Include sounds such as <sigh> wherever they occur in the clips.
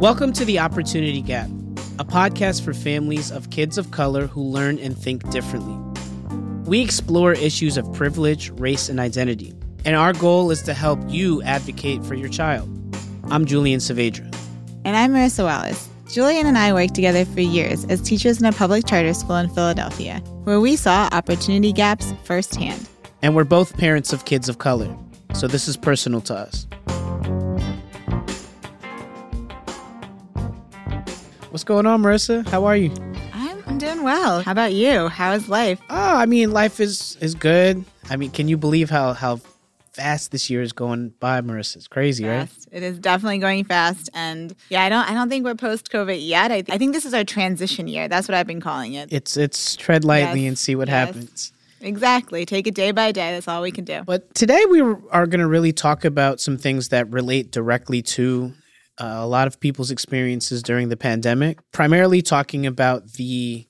Welcome to The Opportunity Gap, a podcast for families of kids of color who learn and think differently. We explore issues of privilege, race, and identity, and our goal is to help you advocate for your child. I'm Julian Saavedra. And I'm Marissa Wallace. Julian and I worked together for years as teachers in a public charter school in Philadelphia, where we saw opportunity gaps firsthand. And we're both parents of kids of color, so this is personal to us. Going on, Marissa? How are you? I'm, I'm doing well. How about you? How is life? Oh, I mean, life is is good. I mean, can you believe how how fast this year is going by, Marissa? It's crazy, fast. right? It is definitely going fast, and yeah, I don't I don't think we're post COVID yet. I, th- I think this is our transition year. That's what I've been calling it. It's it's tread lightly yes. and see what yes. happens. Exactly. Take it day by day. That's all we can do. But today we are going to really talk about some things that relate directly to uh, a lot of people's experiences during the pandemic, primarily talking about the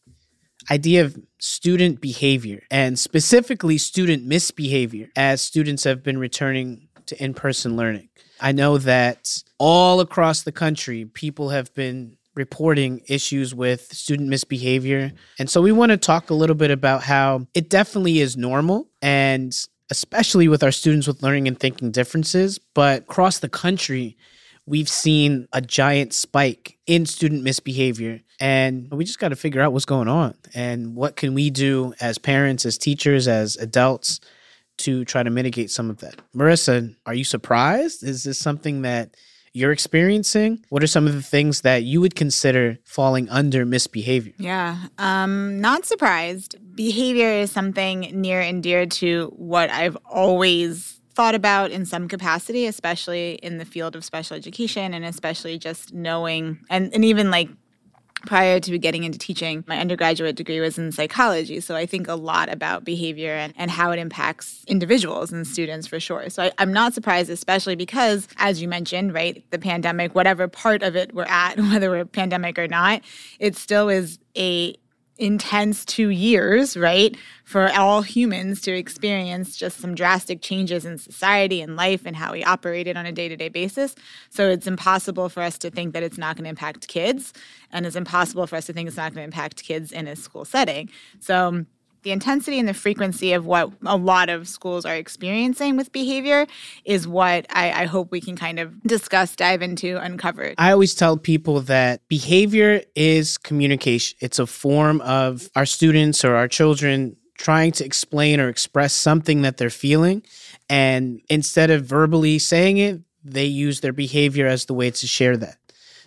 idea of student behavior and specifically student misbehavior as students have been returning to in person learning. I know that all across the country, people have been reporting issues with student misbehavior. And so we want to talk a little bit about how it definitely is normal and especially with our students with learning and thinking differences, but across the country, we've seen a giant spike in student misbehavior and we just got to figure out what's going on and what can we do as parents as teachers as adults to try to mitigate some of that. Marissa are you surprised? Is this something that you're experiencing? What are some of the things that you would consider falling under misbehavior? Yeah um not surprised. Behavior is something near and dear to what i've always thought about in some capacity, especially in the field of special education and especially just knowing and, and even like prior to getting into teaching, my undergraduate degree was in psychology. So I think a lot about behavior and, and how it impacts individuals and students for sure. So I, I'm not surprised, especially because, as you mentioned, right, the pandemic, whatever part of it we're at, <laughs> whether we're pandemic or not, it still is a intense two years, right, for all humans to experience just some drastic changes in society and life and how we operated on a day to day basis. So it's impossible for us to think that it's not going to impact kids, and it's impossible for us to think it's not going to impact kids in a school setting. So the intensity and the frequency of what a lot of schools are experiencing with behavior is what I, I, hope we can kind of discuss, dive into, uncover. I always tell people that behavior is communication. It's a form of our students or our children trying to explain or express something that they're feeling. And instead of verbally saying it, they use their behavior as the way to share that.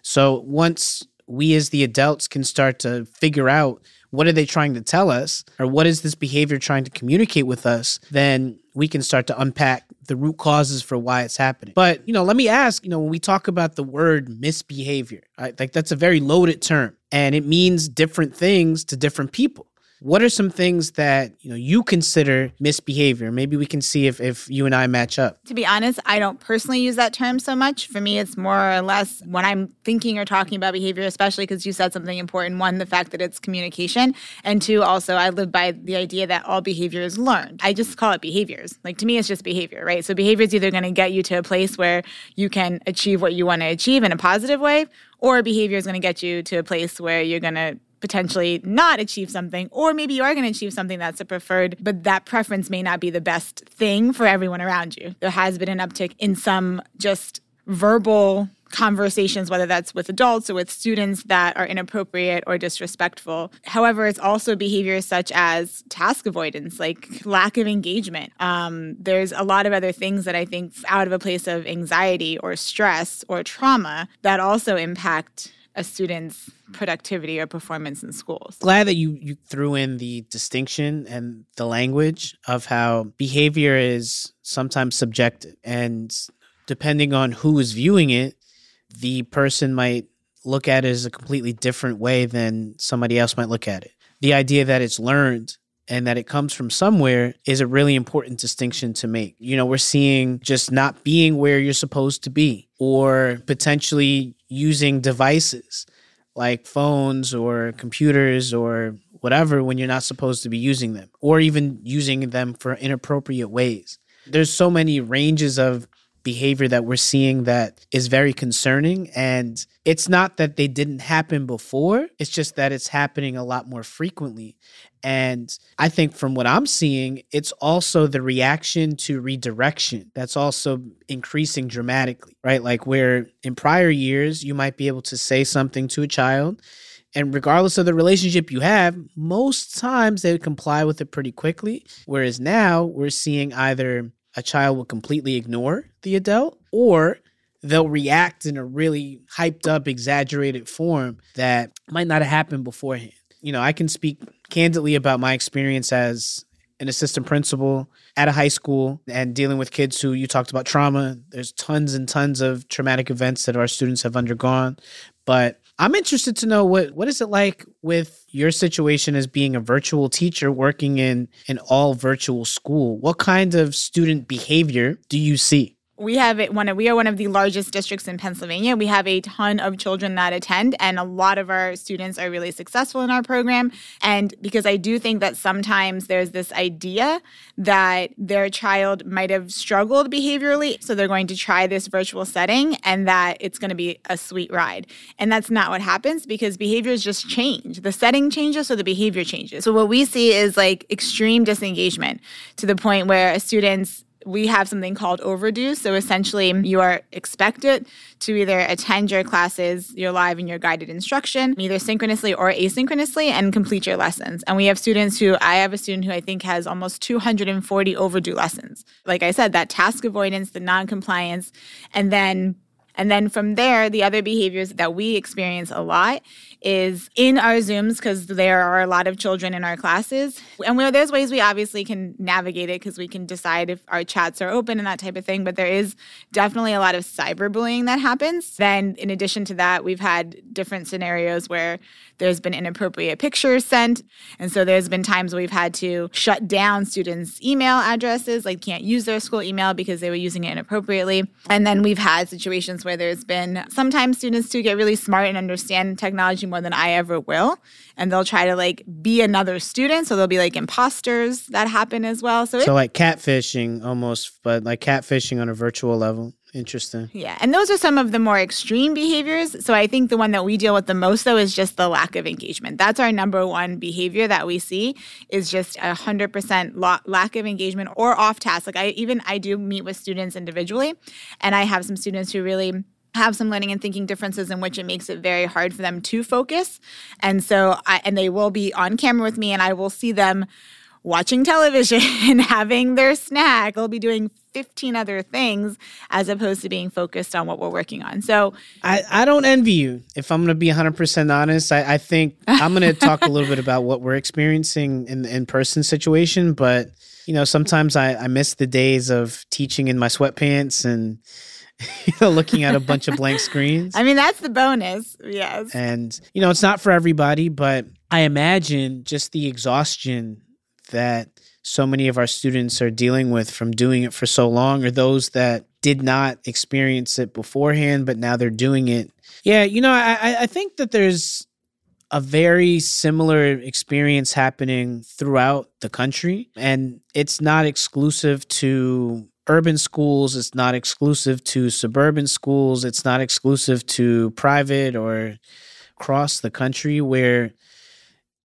So once we as the adults can start to figure out what are they trying to tell us? Or what is this behavior trying to communicate with us? Then we can start to unpack the root causes for why it's happening. But you know let me ask you know when we talk about the word misbehavior I, like that's a very loaded term. And it means different things to different people what are some things that you know you consider misbehavior? Maybe we can see if, if you and I match up. To be honest, I don't personally use that term so much. For me, it's more or less when I'm thinking or talking about behavior, especially because you said something important. One, the fact that it's communication, and two, also I live by the idea that all behavior is learned. I just call it behaviors. Like to me, it's just behavior, right? So behavior is either going to get you to a place where you can achieve what you want to achieve in a positive way, or behavior is going to get you to a place where you're going to potentially not achieve something, or maybe you are going to achieve something that's a preferred, but that preference may not be the best thing for everyone around you. There has been an uptick in some just verbal conversations, whether that's with adults or with students that are inappropriate or disrespectful. However, it's also behaviors such as task avoidance, like lack of engagement. Um, there's a lot of other things that I think out of a place of anxiety or stress or trauma that also impact a student's productivity or performance in schools. Glad that you you threw in the distinction and the language of how behavior is sometimes subjective and depending on who is viewing it, the person might look at it as a completely different way than somebody else might look at it. The idea that it's learned and that it comes from somewhere is a really important distinction to make. You know, we're seeing just not being where you're supposed to be or potentially using devices like phones or computers or whatever when you're not supposed to be using them or even using them for inappropriate ways. There's so many ranges of behavior that we're seeing that is very concerning. And it's not that they didn't happen before, it's just that it's happening a lot more frequently. And I think from what I'm seeing, it's also the reaction to redirection that's also increasing dramatically, right? Like where in prior years, you might be able to say something to a child. And regardless of the relationship you have, most times they would comply with it pretty quickly. Whereas now we're seeing either a child will completely ignore the adult or they'll react in a really hyped up, exaggerated form that might not have happened beforehand. You know, I can speak candidly about my experience as an assistant principal at a high school and dealing with kids who you talked about trauma. There's tons and tons of traumatic events that our students have undergone. But I'm interested to know what what is it like with your situation as being a virtual teacher working in an all virtual school? What kind of student behavior do you see? We have it one of we are one of the largest districts in Pennsylvania. We have a ton of children that attend and a lot of our students are really successful in our program and because I do think that sometimes there's this idea that their child might have struggled behaviorally so they're going to try this virtual setting and that it's going to be a sweet ride. And that's not what happens because behaviors just change. The setting changes so the behavior changes. So what we see is like extreme disengagement to the point where a students we have something called overdue. So essentially, you are expected to either attend your classes, your live and your guided instruction, either synchronously or asynchronously, and complete your lessons. And we have students who, I have a student who I think has almost 240 overdue lessons. Like I said, that task avoidance, the non-compliance, and then and then from there, the other behaviors that we experience a lot is in our Zooms, because there are a lot of children in our classes. And there's ways we obviously can navigate it because we can decide if our chats are open and that type of thing. But there is definitely a lot of cyberbullying that happens. Then, in addition to that, we've had different scenarios where there's been inappropriate pictures sent. And so there's been times we've had to shut down students' email addresses, like can't use their school email because they were using it inappropriately. And then we've had situations where there's been sometimes students do get really smart and understand technology more than I ever will. And they'll try to like be another student. So there'll be like imposters that happen as well. So, so it, like catfishing almost, but like catfishing on a virtual level. Interesting. Yeah. And those are some of the more extreme behaviors. So I think the one that we deal with the most though is just the lack of engagement. That's our number one behavior that we see is just a hundred percent lack of engagement or off task. Like I even I do meet with students individually and I have some students who really have some learning and thinking differences in which it makes it very hard for them to focus. And so I and they will be on camera with me and I will see them watching <laughs> television and having their snack. They'll be doing 15 other things as opposed to being focused on what we're working on. So I, I don't envy you. If I'm going to be 100% honest, I, I think I'm going to talk a little bit <laughs> about what we're experiencing in the in person situation. But, you know, sometimes I, I miss the days of teaching in my sweatpants and, <laughs> you know, looking at a bunch of blank screens. <laughs> I mean, that's the bonus. Yes. And, you know, it's not for everybody, but I imagine just the exhaustion that so many of our students are dealing with from doing it for so long, or those that did not experience it beforehand, but now they're doing it. Yeah, you know, I, I think that there's a very similar experience happening throughout the country, and it's not exclusive to urban schools, it's not exclusive to suburban schools, it's not exclusive to private or across the country where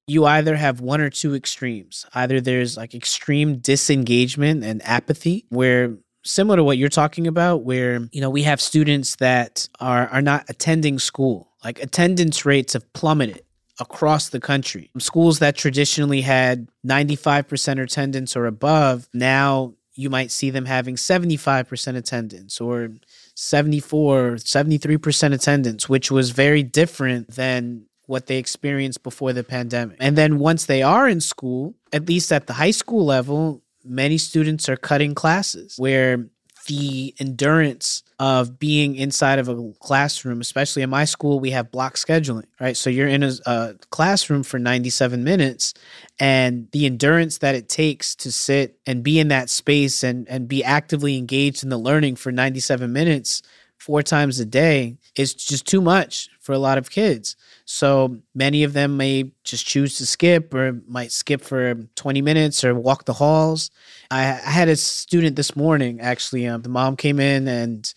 you either have one or two extremes. Either there's like extreme disengagement and apathy, where similar to what you're talking about, where you know we have students that are are not attending school. Like attendance rates have plummeted across the country. Schools that traditionally had 95% attendance or above, now you might see them having 75% attendance or 74, 73% attendance, which was very different than what they experienced before the pandemic. And then once they are in school, at least at the high school level, many students are cutting classes where the endurance of being inside of a classroom, especially in my school, we have block scheduling, right? So you're in a, a, classroom for 97 minutes, and the endurance that it takes to sit and be in that space and, and be actively engaged in the learning for 97 minutes four times a day is just too much for a lot of kids. So many of them may just choose to skip or might skip for 20 minutes or walk the halls. I, I had a student this morning, actually. Um, the mom came in and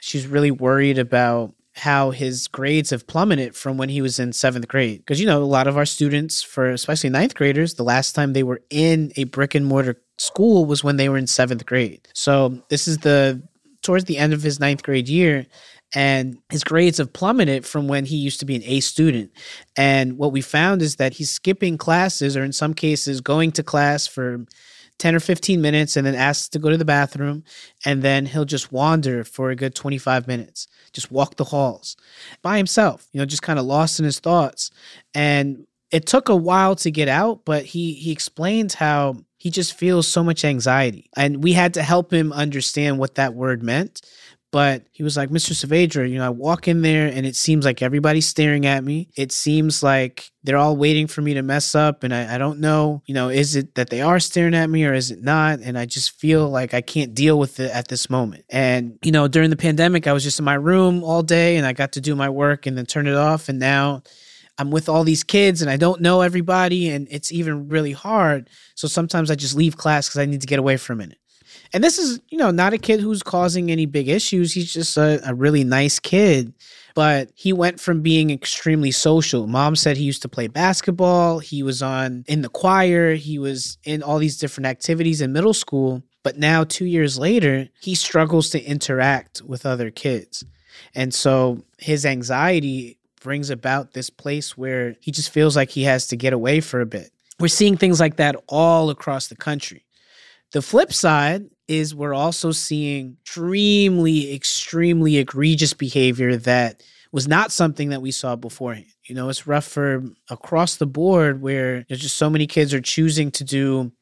she's really worried about how his grades have plummeted from when he was in seventh grade. Because, you know, a lot of our students, for especially ninth graders, the last time they were in a brick and mortar school was when they were in seventh grade. So this is the towards the end of his ninth grade year and his grades have plummeted from when he used to be an A student. And what we found is that he's skipping classes, or in some cases, going to class for 10 or 15 minutes and then asks to go to the bathroom. And then he'll just wander for a good 25 minutes, just walk the halls by himself, you know, just kind of lost in his thoughts. And it took a while to get out, but he, he explains how he just feels so much anxiety. And we had to help him understand what that word meant but he was like, Mr. Saavedra, you know, I walk in there and it seems like everybody's staring at me. It seems like they're all waiting for me to mess up. And I, I don't know, you know, is it that they are staring at me or is it not? And I just feel like I can't deal with it at this moment. And, you know, during the pandemic, I was just in my room all day and I got to do my work and then turn it off. And now, I'm with all these kids and I don't know everybody and it's even really hard. So sometimes I just leave class because I need to get away for a minute. And this is, you know, not a kid who's causing any big issues. He's just a, a really nice kid. But he went from being extremely social. Mom said he used to play basketball. He was on in the choir. He was in all these different activities in middle school. But now, two years later, he struggles to interact with other kids. And so his anxiety brings about this place where he just feels like he has to get away for a bit. We're seeing things like that all across the country. The flip side is we're also seeing extremely, extremely egregious behavior that was not something that we saw beforehand. You know, it's rough for um, across the board where there's just so many kids are choosing to do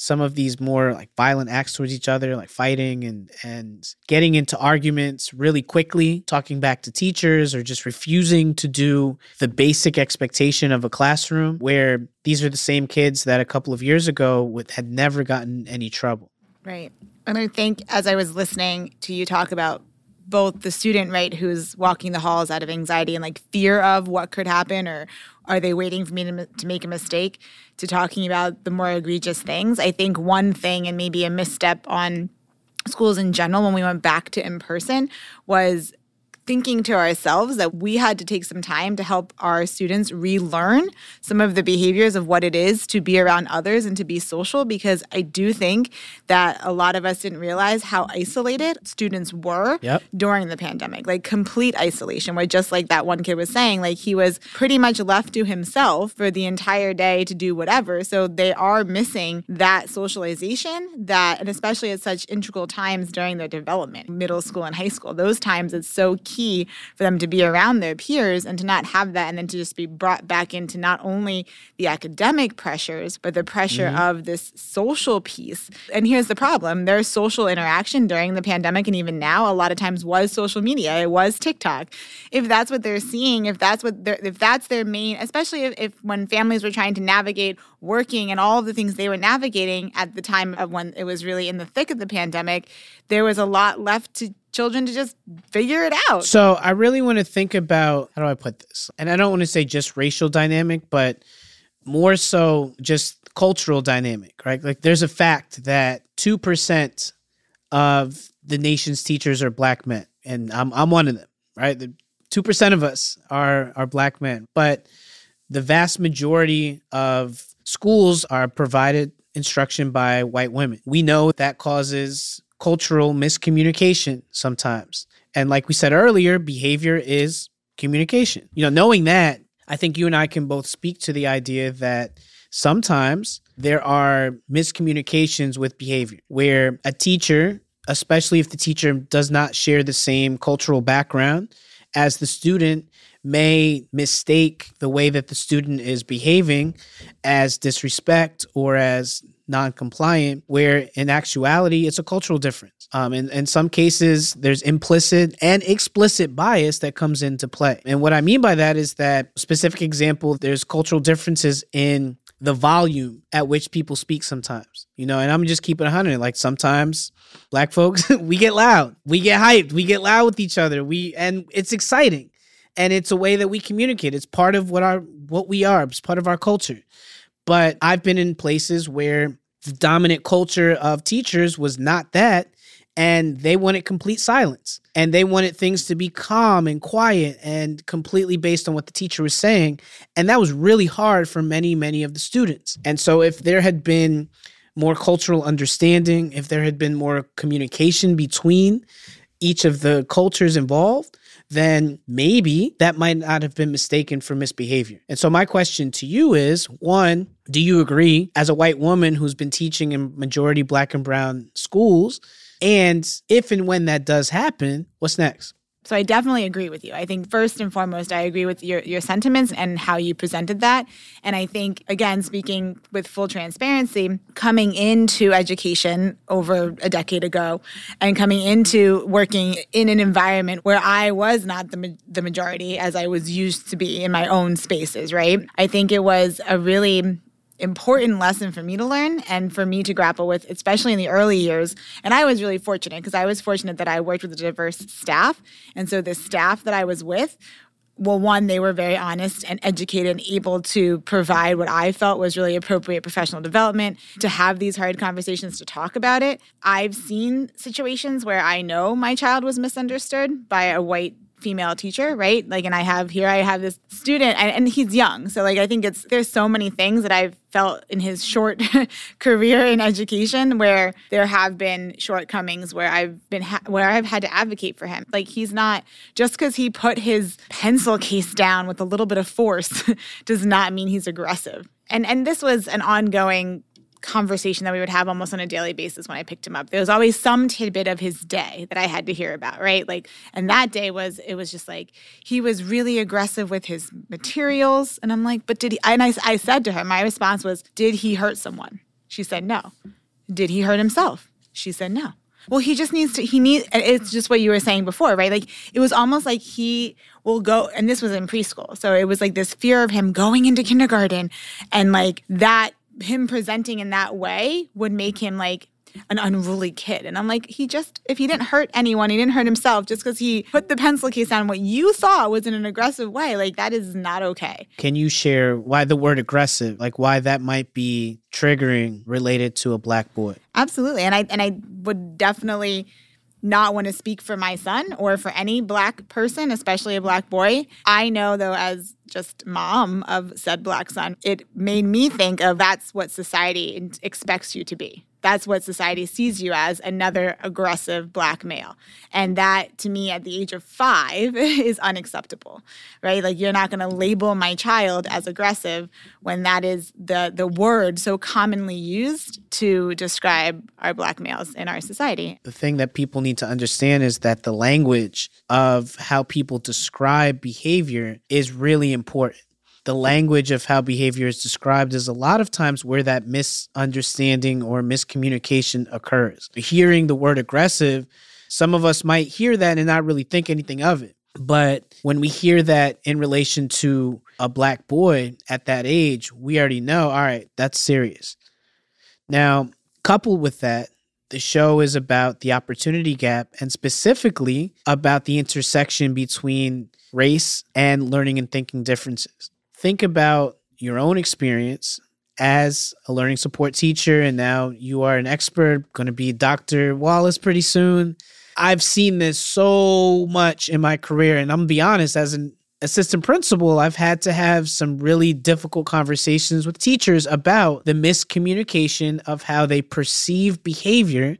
some of these more like violent acts towards each other, like fighting and and getting into arguments really quickly, talking back to teachers or just refusing to do the basic expectation of a classroom where these are the same kids that a couple of years ago would, had never gotten any trouble. Right. And I think as I was listening to you talk about both the student, right, who's walking the halls out of anxiety and like fear of what could happen, or are they waiting for me to, to make a mistake, to talking about the more egregious things. I think one thing and maybe a misstep on schools in general when we went back to in person was thinking to ourselves that we had to take some time to help our students relearn some of the behaviors of what it is to be around others and to be social because I do think that a lot of us didn't realize how isolated students were yep. during the pandemic. Like complete isolation, where just like that one kid was saying, like he was pretty much left to himself for the entire day to do whatever. So they are missing that socialization that and especially at such integral times during their development, middle school and high school. Those times it's so key key for them to be around their peers and to not have that and then to just be brought back into not only the academic pressures, but the pressure mm-hmm. of this social piece. And here's the problem their social interaction during the pandemic and even now, a lot of times was social media, it was TikTok. If that's what they're seeing, if that's what they're, if that's their main, especially if, if when families were trying to navigate working and all the things they were navigating at the time of when it was really in the thick of the pandemic, there was a lot left to children to just figure it out. So I really want to think about how do I put this? And I don't want to say just racial dynamic, but more so just cultural dynamic, right? Like there's a fact that 2% of the nation's teachers are black men, and I'm I'm one of them, right? The 2% of us are are black men, but the vast majority of schools are provided instruction by white women. We know that causes cultural miscommunication sometimes. And like we said earlier, behavior is communication. You know, knowing that, I think you and I can both speak to the idea that sometimes there are miscommunications with behavior where a teacher, especially if the teacher does not share the same cultural background as the student, may mistake the way that the student is behaving as disrespect or as non-compliant where in actuality it's a cultural difference um, in, in some cases there's implicit and explicit bias that comes into play and what i mean by that is that specific example there's cultural differences in the volume at which people speak sometimes. You know, and I'm just keeping a hundred. Like sometimes black folks, <laughs> we get loud, we get hyped, we get loud with each other. We and it's exciting. And it's a way that we communicate. It's part of what our what we are. It's part of our culture. But I've been in places where the dominant culture of teachers was not that and they wanted complete silence. And they wanted things to be calm and quiet and completely based on what the teacher was saying. And that was really hard for many many of the students. And so if there had been more cultural understanding if there had been more communication between each of the cultures involved then maybe that might not have been mistaken for misbehavior. And so, my question to you is one, do you agree, as a white woman who's been teaching in majority black and brown schools, and if and when that does happen, what's next? So I definitely agree with you. I think first and foremost, I agree with your, your sentiments and how you presented that. And I think, again, speaking with full transparency, coming into education over a decade ago and coming into working in an environment where I was not the, the majority as I was used to be in my own spaces, right? I think it was a really important lesson for me to learn and for me to grapple with, especially in the early years. And I was really fortunate because I was fortunate that I worked with a diverse staff. And so the staff that I was with well, one, they were very honest and educated and able to provide what I felt was really appropriate professional development, to have these hard conversations, to talk about it. I've seen situations where I know my child was misunderstood by a white female teacher, right? Like, and I have here, I have this student, and, and, he's young. So, like, I think it's there's so many things that I've felt in his short <laughs> career in education where there have been shortcomings where I've been ha- where I've had to advocate for him. Like, he's not just because he put his pencil case down with a little bit of force <laughs> does not mean he's aggressive. And and this was an ongoing conversation that we would have almost on a daily basis when I picked him up. There was always some tidbit of his day that I had to hear about, right? Like, and that day was, it was just like, he was really aggressive with his materials. And I'm like, but did he, and I, I said to her, my response was, did he hurt someone? She said, no. Did he hurt himself? She said, no. Well, he just needs to, he needs, it's just what you were saying before, right? Like, it was almost like he will go, and this was in preschool. So it was like this fear of him going into kindergarten and like that him presenting in that way would make him like an unruly kid. And I'm like, he just, if he didn't hurt anyone, he didn't hurt himself just because he put the pencil case down what you saw was in an aggressive way. Like, that is not okay. Can you share why the word aggressive, like why that might be triggering related to a black boy? Absolutely. And I, and I would definitely not want to speak for my son or for any black person, especially a black boy. I know though, as just mom of said black son, it made me think of that's what society expects you to be. That's what society sees you as another aggressive black male. And that to me at the age of five <laughs> is unacceptable, right? Like you're not gonna label my child as aggressive when that is the the word so commonly used to describe our black males in our society. The thing that people need to understand is that the language of how people describe behavior is really important the language of how behavior is described is a lot of times where that misunderstanding or miscommunication occurs. Hearing the word aggressive, some of us might hear that and not really think anything of it. But when we hear that in relation to a black boy at that age, we already know, all right, that's serious. Now, coupled with that, the show is about the opportunity gap and specifically about the intersection between race and learning and thinking differences. Think about your own experience as a learning support teacher and now you are an expert going to be dr wallace pretty soon. I've seen this so much in my career and i'm gonna be honest as an assistant principal i've had to have some really difficult conversations with teachers about the miscommunication of how they perceive behavior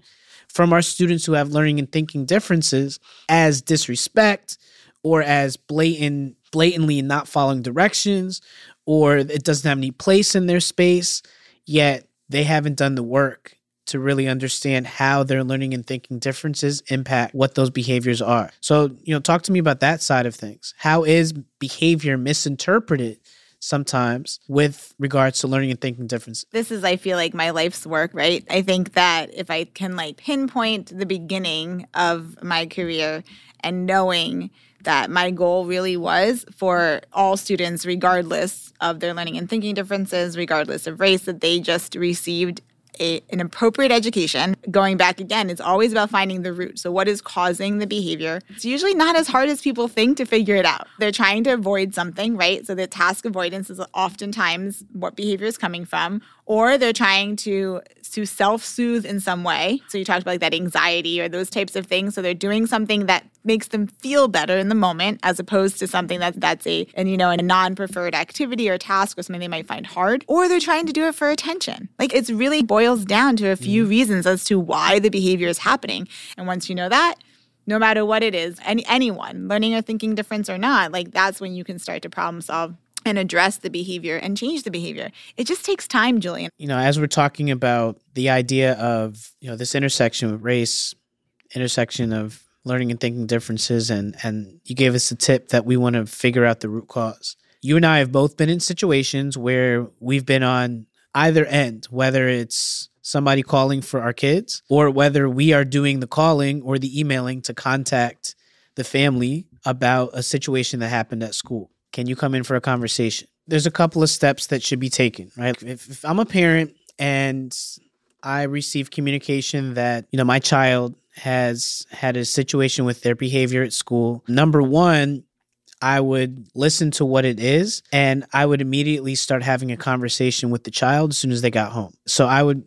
from our students who have learning and thinking differences as disrespect or as blatant blatantly not following directions or it doesn't have any place in their space, yet they haven't done the work to really understand how their learning and thinking differences impact what those behaviors are. So, you know, talk to me about that side of things. How is behavior misinterpreted sometimes with regards to learning and thinking differences. This is, I feel like, my life's work, right? I think that if I can like pinpoint the beginning of my career and knowing that my goal really was for all students, regardless of their learning and thinking differences, regardless of race, that they just received a, an appropriate education. Going back again, it's always about finding the root. So, what is causing the behavior? It's usually not as hard as people think to figure it out. They're trying to avoid something, right? So, the task avoidance is oftentimes what behavior is coming from, or they're trying to to self-soothe in some way. So you talked about like that anxiety or those types of things. So they're doing something that makes them feel better in the moment as opposed to something that that's a and you know a non-preferred activity or task or something they might find hard. Or they're trying to do it for attention. Like it's really boils down to a few mm reasons as to why the behavior is happening. And once you know that, no matter what it is, any anyone, learning or thinking difference or not, like that's when you can start to problem solve and address the behavior and change the behavior. It just takes time, Julian. You know, as we're talking about the idea of, you know, this intersection with race, intersection of learning and thinking differences and and you gave us a tip that we want to figure out the root cause. You and I have both been in situations where we've been on either end, whether it's somebody calling for our kids or whether we are doing the calling or the emailing to contact the family about a situation that happened at school. Can you come in for a conversation? There's a couple of steps that should be taken, right? If, if I'm a parent and I receive communication that, you know, my child has had a situation with their behavior at school, number one, I would listen to what it is and I would immediately start having a conversation with the child as soon as they got home. So I would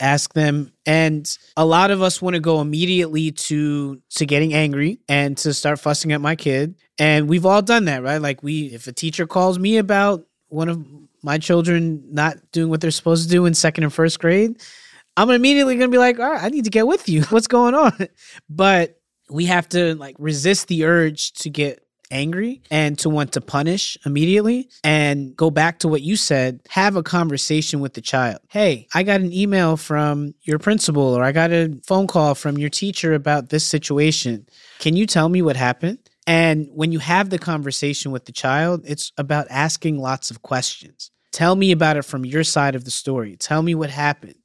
ask them. And a lot of us want to go immediately to to getting angry and to start fussing at my kid. And we've all done that right? Like we if a teacher calls me about one of my children not doing what they're supposed to do in second and first grade i'm immediately going to be like all right i need to get with you. <laughs> What's going on? But we have to like resist the urge to get angry and to want to punish immediately and go back to what you said, have a conversation with the child. Hey, I got an email from your principal or I got a phone call from your teacher about this situation. Can you tell me what happened? And when you have the conversation with the child, it's about asking lots of questions. Tell me about it from your side of the story. Tell me what happened.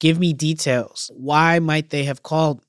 Give me details. Why might they have called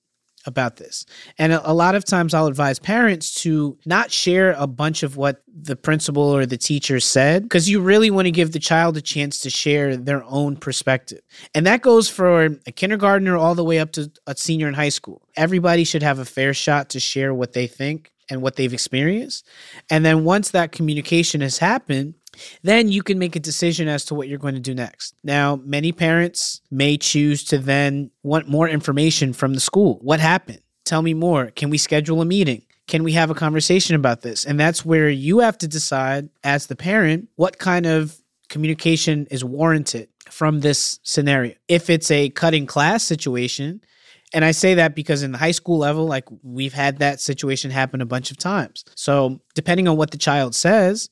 about this. And a, lot of times I'll advise parents to not share a bunch of what the principal or the teacher said because you really want to give the child a chance to share their own perspective. And that goes for a kindergartner all the way up to a senior in high school. Everybody should have a fair shot to share what they think and what they've experienced. And then once that communication has happened, then you can make a decision as to what you're going to do next. Now, many parents may choose to then want more information from the school. What happened? Tell me more. Can we schedule a meeting? Can we have a conversation about this? And that's where you have to decide as the parent what kind of communication is warranted from this scenario. If it's a cutting class situation, and I say that because in the high school level, like we've had that situation happen a bunch of times. So, depending on what the child says,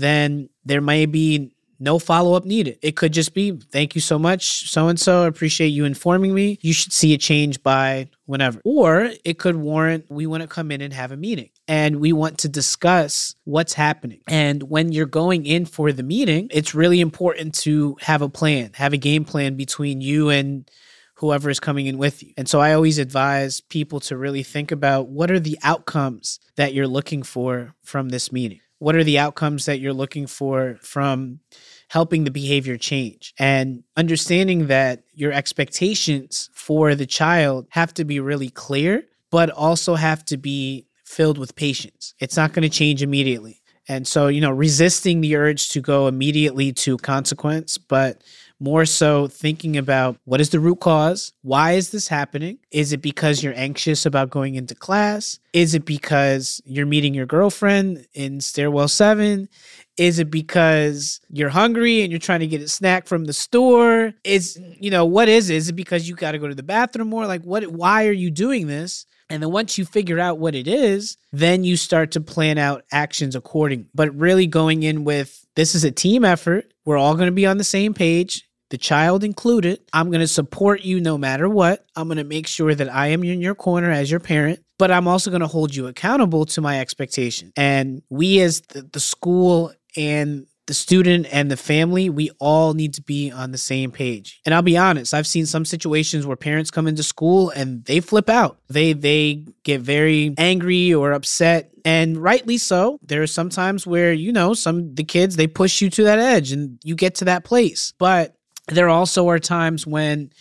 then there may be no follow up needed. It could just be, thank you so much, so and so. Appreciate you informing me. You should see a change by whenever. Or it could warrant, we want to come in and have a meeting and we want to discuss what's happening. And when you're going in for the meeting, it's really important to have a plan, have a game plan between you and whoever is coming in with you. And so I always advise people to really think about what are the outcomes that you're looking for from this meeting what are the outcomes that you're looking for from helping the behavior change? And understanding that your expectations for the child have to be really clear but also have to be filled with patience. It's not going to change immediately. And so you know resisting the urge to go immediately to consequence but more so thinking about what is the root cause? Why is this happening? Is it because you're anxious about going into class? Is it because you're meeting your girlfriend in stairwell seven? Is it because you're hungry and you're trying to get a snack from the store? Is you know what is it? Is it because you got to go to the bathroom more? Like what? Why are you doing this? And then once you figure out what it is, then you start to plan out actions accordingly. But really going in with this is a team effort. We're all going to be on the same page the child included. I'm going to support you no matter what. I'm going to make sure that I am in your corner as your parent, but I'm also going to hold you accountable to my expectation. And we, as the, the school and the student and the family, we all need to be on the same page. And I'll be honest, I've seen some situations where parents come into school and they flip out. They they get very angry or upset and rightly so. There are some times where, you know, some the kids they push you to that edge and you get to that place. But there also are times when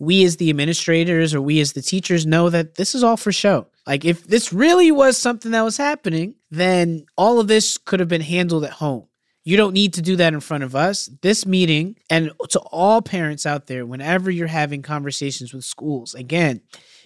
we as the administrators or we as the teachers know that this is all for show. Like if this really was something that was happening, then all of this could have been handled at home. You don't need to do that in front of us. This meeting, and to all parents out there, whenever you're having conversations with schools, again,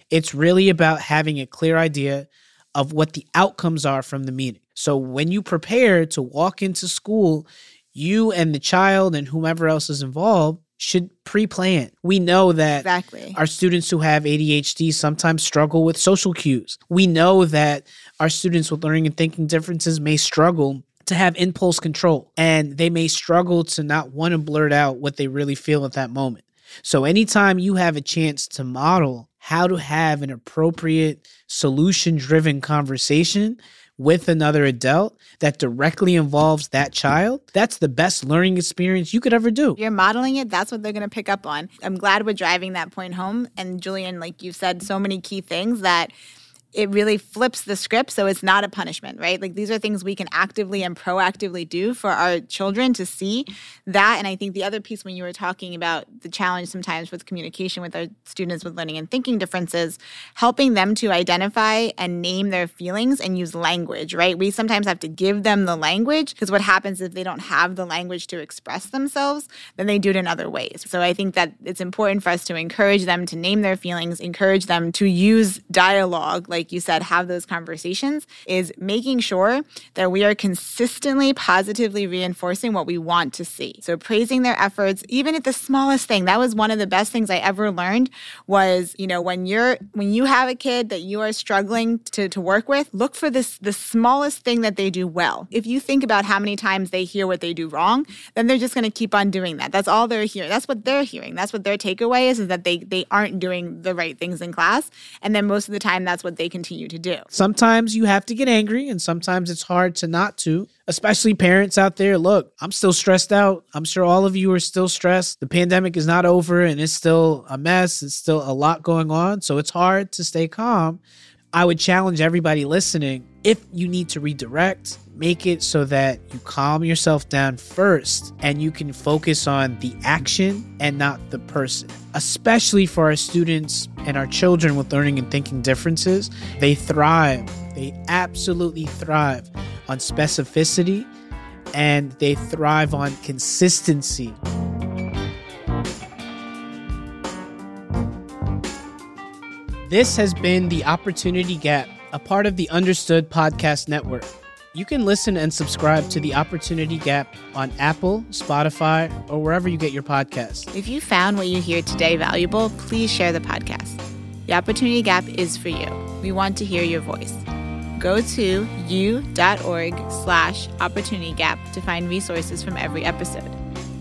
it's really about having a clear idea of what the outcomes are from the meeting. So when you prepare to walk into school, you and the child and whomever else is involved should pre-plan. We know that exactly. our students who have ADHD sometimes struggle with social cues. We know that our students with learning and thinking differences may struggle to have impulse control and they may struggle to not want to blurt out what they really feel at that moment. So, anytime you have a chance to model how to have an appropriate solution driven conversation with another adult that directly involves that child, that's the best learning experience you could ever do. You're modeling it, that's what they're going to pick up on. I'm glad we're driving that point home. And Julian, like you said, so many key things that it really flips the script so it's not a punishment right? Like these are things we can actively and proactively do for our children to see that. And i think the other piece when you were talking about the challenge sometimes with communication with our students with learning and thinking differences helping them to identify and name their feelings and use language right? We sometimes have to give them the language because what happens if they don't have the language to express themselves then they do it in other ways. So i think that it's important for us to encourage them to name their feelings encourage them to use dialogue like like you said, have those conversations is making sure that we are consistently positively reinforcing what we want to see. So praising their efforts, even at the smallest thing. That was one of the best things I ever learned was, you know, when you're when you have a kid that you are struggling to, to work with, look for this the smallest thing that they do well. If you think about how many times they hear what they do wrong, then they're just gonna keep on doing that. That's all they're hearing. That's what they're hearing. That's what their takeaway is, is that they they aren't doing the right things in class. And then most of the time that's what they continue to do. Sometimes you have to get angry, and sometimes it's hard to not to, especially parents out there. Look, I'm still stressed out. I'm sure all of you are still stressed. The pandemic is not over and it's still a mess. It's still a lot going on. So it's hard to stay calm. I would challenge everybody listening if you need to redirect, make it so that you calm yourself down first and you can focus on the action and not the person. Especially for our students and our children with learning and thinking differences, they thrive. They absolutely thrive on specificity and they thrive on consistency. This has been the Opportunity Gap, a part of the Understood Podcast Network. You can listen and subscribe to the Opportunity Gap on Apple, Spotify, or wherever you get your podcasts. If you found what you hear today valuable, please share the podcast. The Opportunity Gap is for you. We want to hear your voice. Go to u.org slash opportunity gap to find resources from every episode.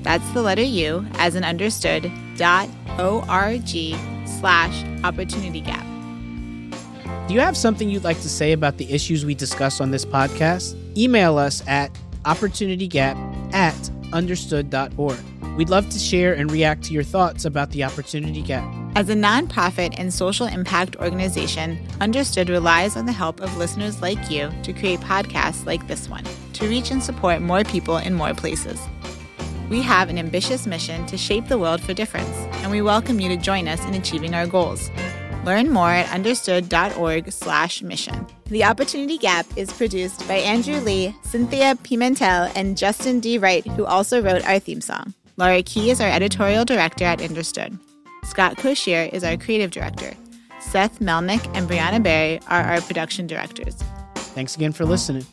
That's the letter U as an understood dot O-R-G slash opportunity gap. Do you have something you'd like to say about the issues we discuss on this podcast? Email us at opportunitygap at understood.org. We'd love to share and react to your thoughts about the Opportunity Gap. As a nonprofit and social impact organization, Understood relies on the help of listeners like you to create podcasts like this one to reach and support more people in more places. We have an ambitious mission to shape the world for difference, and we welcome you to join us in achieving our goals. Learn more at understood.org slash mission. The Opportunity Gap is produced by Andrew Lee, Cynthia Pimentel, and Justin D. Wright, who also wrote our theme song. Laura Key is our editorial director at Understood. Scott Cocchiere is our creative director. Seth Melnick and Brianna Berry are our production directors. Thanks again for listening.